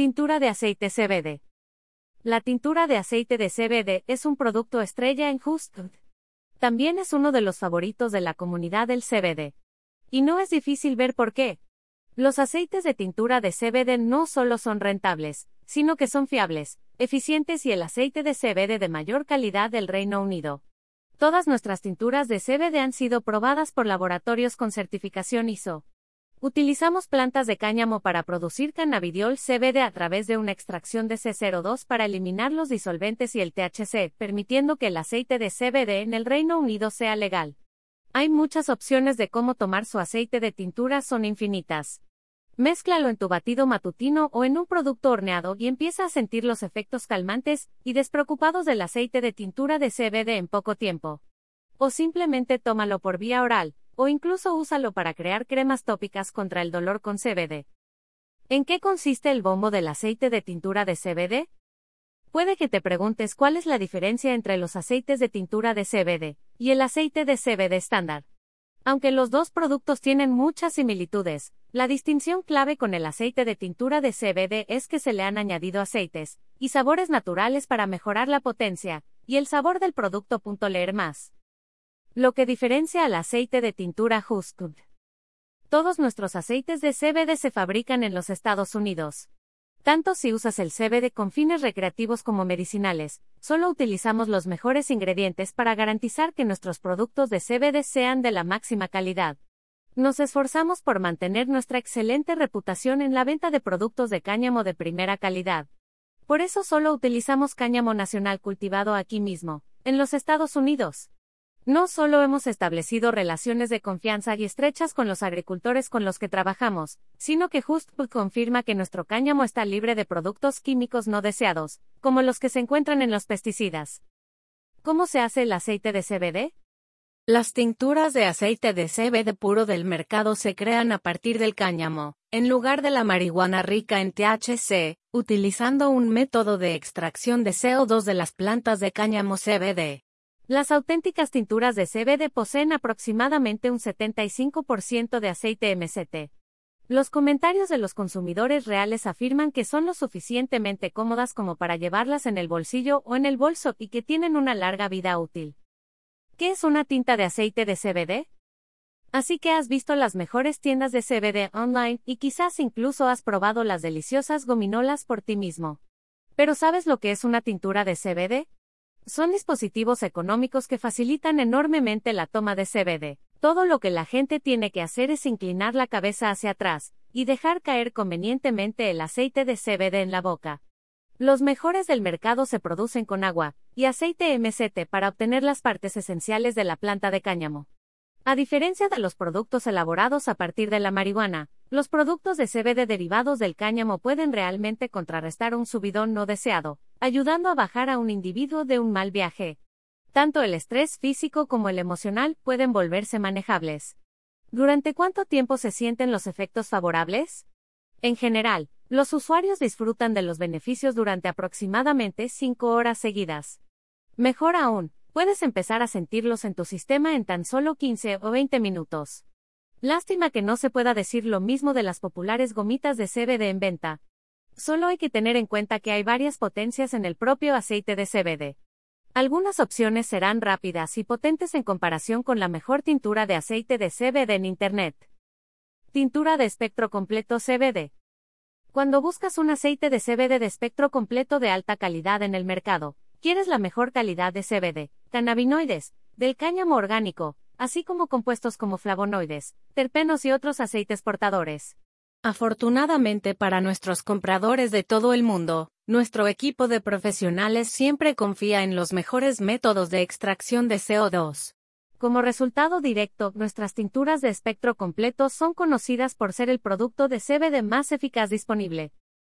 Tintura de aceite CBD. La tintura de aceite de CBD es un producto estrella en Houston. También es uno de los favoritos de la comunidad del CBD. Y no es difícil ver por qué. Los aceites de tintura de CBD no solo son rentables, sino que son fiables, eficientes y el aceite de CBD de mayor calidad del Reino Unido. Todas nuestras tinturas de CBD han sido probadas por laboratorios con certificación ISO. Utilizamos plantas de cáñamo para producir cannabidiol CBD a través de una extracción de C02 para eliminar los disolventes y el THC, permitiendo que el aceite de CBD en el Reino Unido sea legal. Hay muchas opciones de cómo tomar su aceite de tintura, son infinitas. Mézclalo en tu batido matutino o en un producto horneado y empieza a sentir los efectos calmantes y despreocupados del aceite de tintura de CBD en poco tiempo. O simplemente tómalo por vía oral, o incluso úsalo para crear cremas tópicas contra el dolor con CBD. ¿En qué consiste el bombo del aceite de tintura de CBD? Puede que te preguntes cuál es la diferencia entre los aceites de tintura de CBD y el aceite de CBD estándar. Aunque los dos productos tienen muchas similitudes, la distinción clave con el aceite de tintura de CBD es que se le han añadido aceites y sabores naturales para mejorar la potencia y el sabor del producto. Leer más. Lo que diferencia al aceite de tintura Huskud. Todos nuestros aceites de CBD se fabrican en los Estados Unidos. Tanto si usas el CBD con fines recreativos como medicinales, solo utilizamos los mejores ingredientes para garantizar que nuestros productos de CBD sean de la máxima calidad. Nos esforzamos por mantener nuestra excelente reputación en la venta de productos de cáñamo de primera calidad. Por eso solo utilizamos cáñamo nacional cultivado aquí mismo, en los Estados Unidos. No solo hemos establecido relaciones de confianza y estrechas con los agricultores con los que trabajamos, sino que Justfood confirma que nuestro cáñamo está libre de productos químicos no deseados, como los que se encuentran en los pesticidas. ¿Cómo se hace el aceite de CBD? Las tinturas de aceite de CBD puro del mercado se crean a partir del cáñamo, en lugar de la marihuana rica en THC, utilizando un método de extracción de CO2 de las plantas de cáñamo CBD. Las auténticas tinturas de CBD poseen aproximadamente un 75% de aceite MCT. Los comentarios de los consumidores reales afirman que son lo suficientemente cómodas como para llevarlas en el bolsillo o en el bolso y que tienen una larga vida útil. ¿Qué es una tinta de aceite de CBD? Así que has visto las mejores tiendas de CBD online y quizás incluso has probado las deliciosas gominolas por ti mismo. Pero ¿sabes lo que es una tintura de CBD? Son dispositivos económicos que facilitan enormemente la toma de CBD. Todo lo que la gente tiene que hacer es inclinar la cabeza hacia atrás y dejar caer convenientemente el aceite de CBD en la boca. Los mejores del mercado se producen con agua y aceite MCT para obtener las partes esenciales de la planta de cáñamo. A diferencia de los productos elaborados a partir de la marihuana, los productos de CBD derivados del cáñamo pueden realmente contrarrestar un subidón no deseado, ayudando a bajar a un individuo de un mal viaje. Tanto el estrés físico como el emocional pueden volverse manejables. ¿Durante cuánto tiempo se sienten los efectos favorables? En general, los usuarios disfrutan de los beneficios durante aproximadamente 5 horas seguidas. Mejor aún, puedes empezar a sentirlos en tu sistema en tan solo 15 o 20 minutos. Lástima que no se pueda decir lo mismo de las populares gomitas de CBD en venta, Solo hay que tener en cuenta que hay varias potencias en el propio aceite de CBD. Algunas opciones serán rápidas y potentes en comparación con la mejor tintura de aceite de CBD en Internet. Tintura de espectro completo CBD. Cuando buscas un aceite de CBD de espectro completo de alta calidad en el mercado, quieres la mejor calidad de CBD, cannabinoides, del cáñamo orgánico, así como compuestos como flavonoides, terpenos y otros aceites portadores. Afortunadamente para nuestros compradores de todo el mundo, nuestro equipo de profesionales siempre confía en los mejores métodos de extracción de CO2. Como resultado directo, nuestras tinturas de espectro completo son conocidas por ser el producto de CBD más eficaz disponible.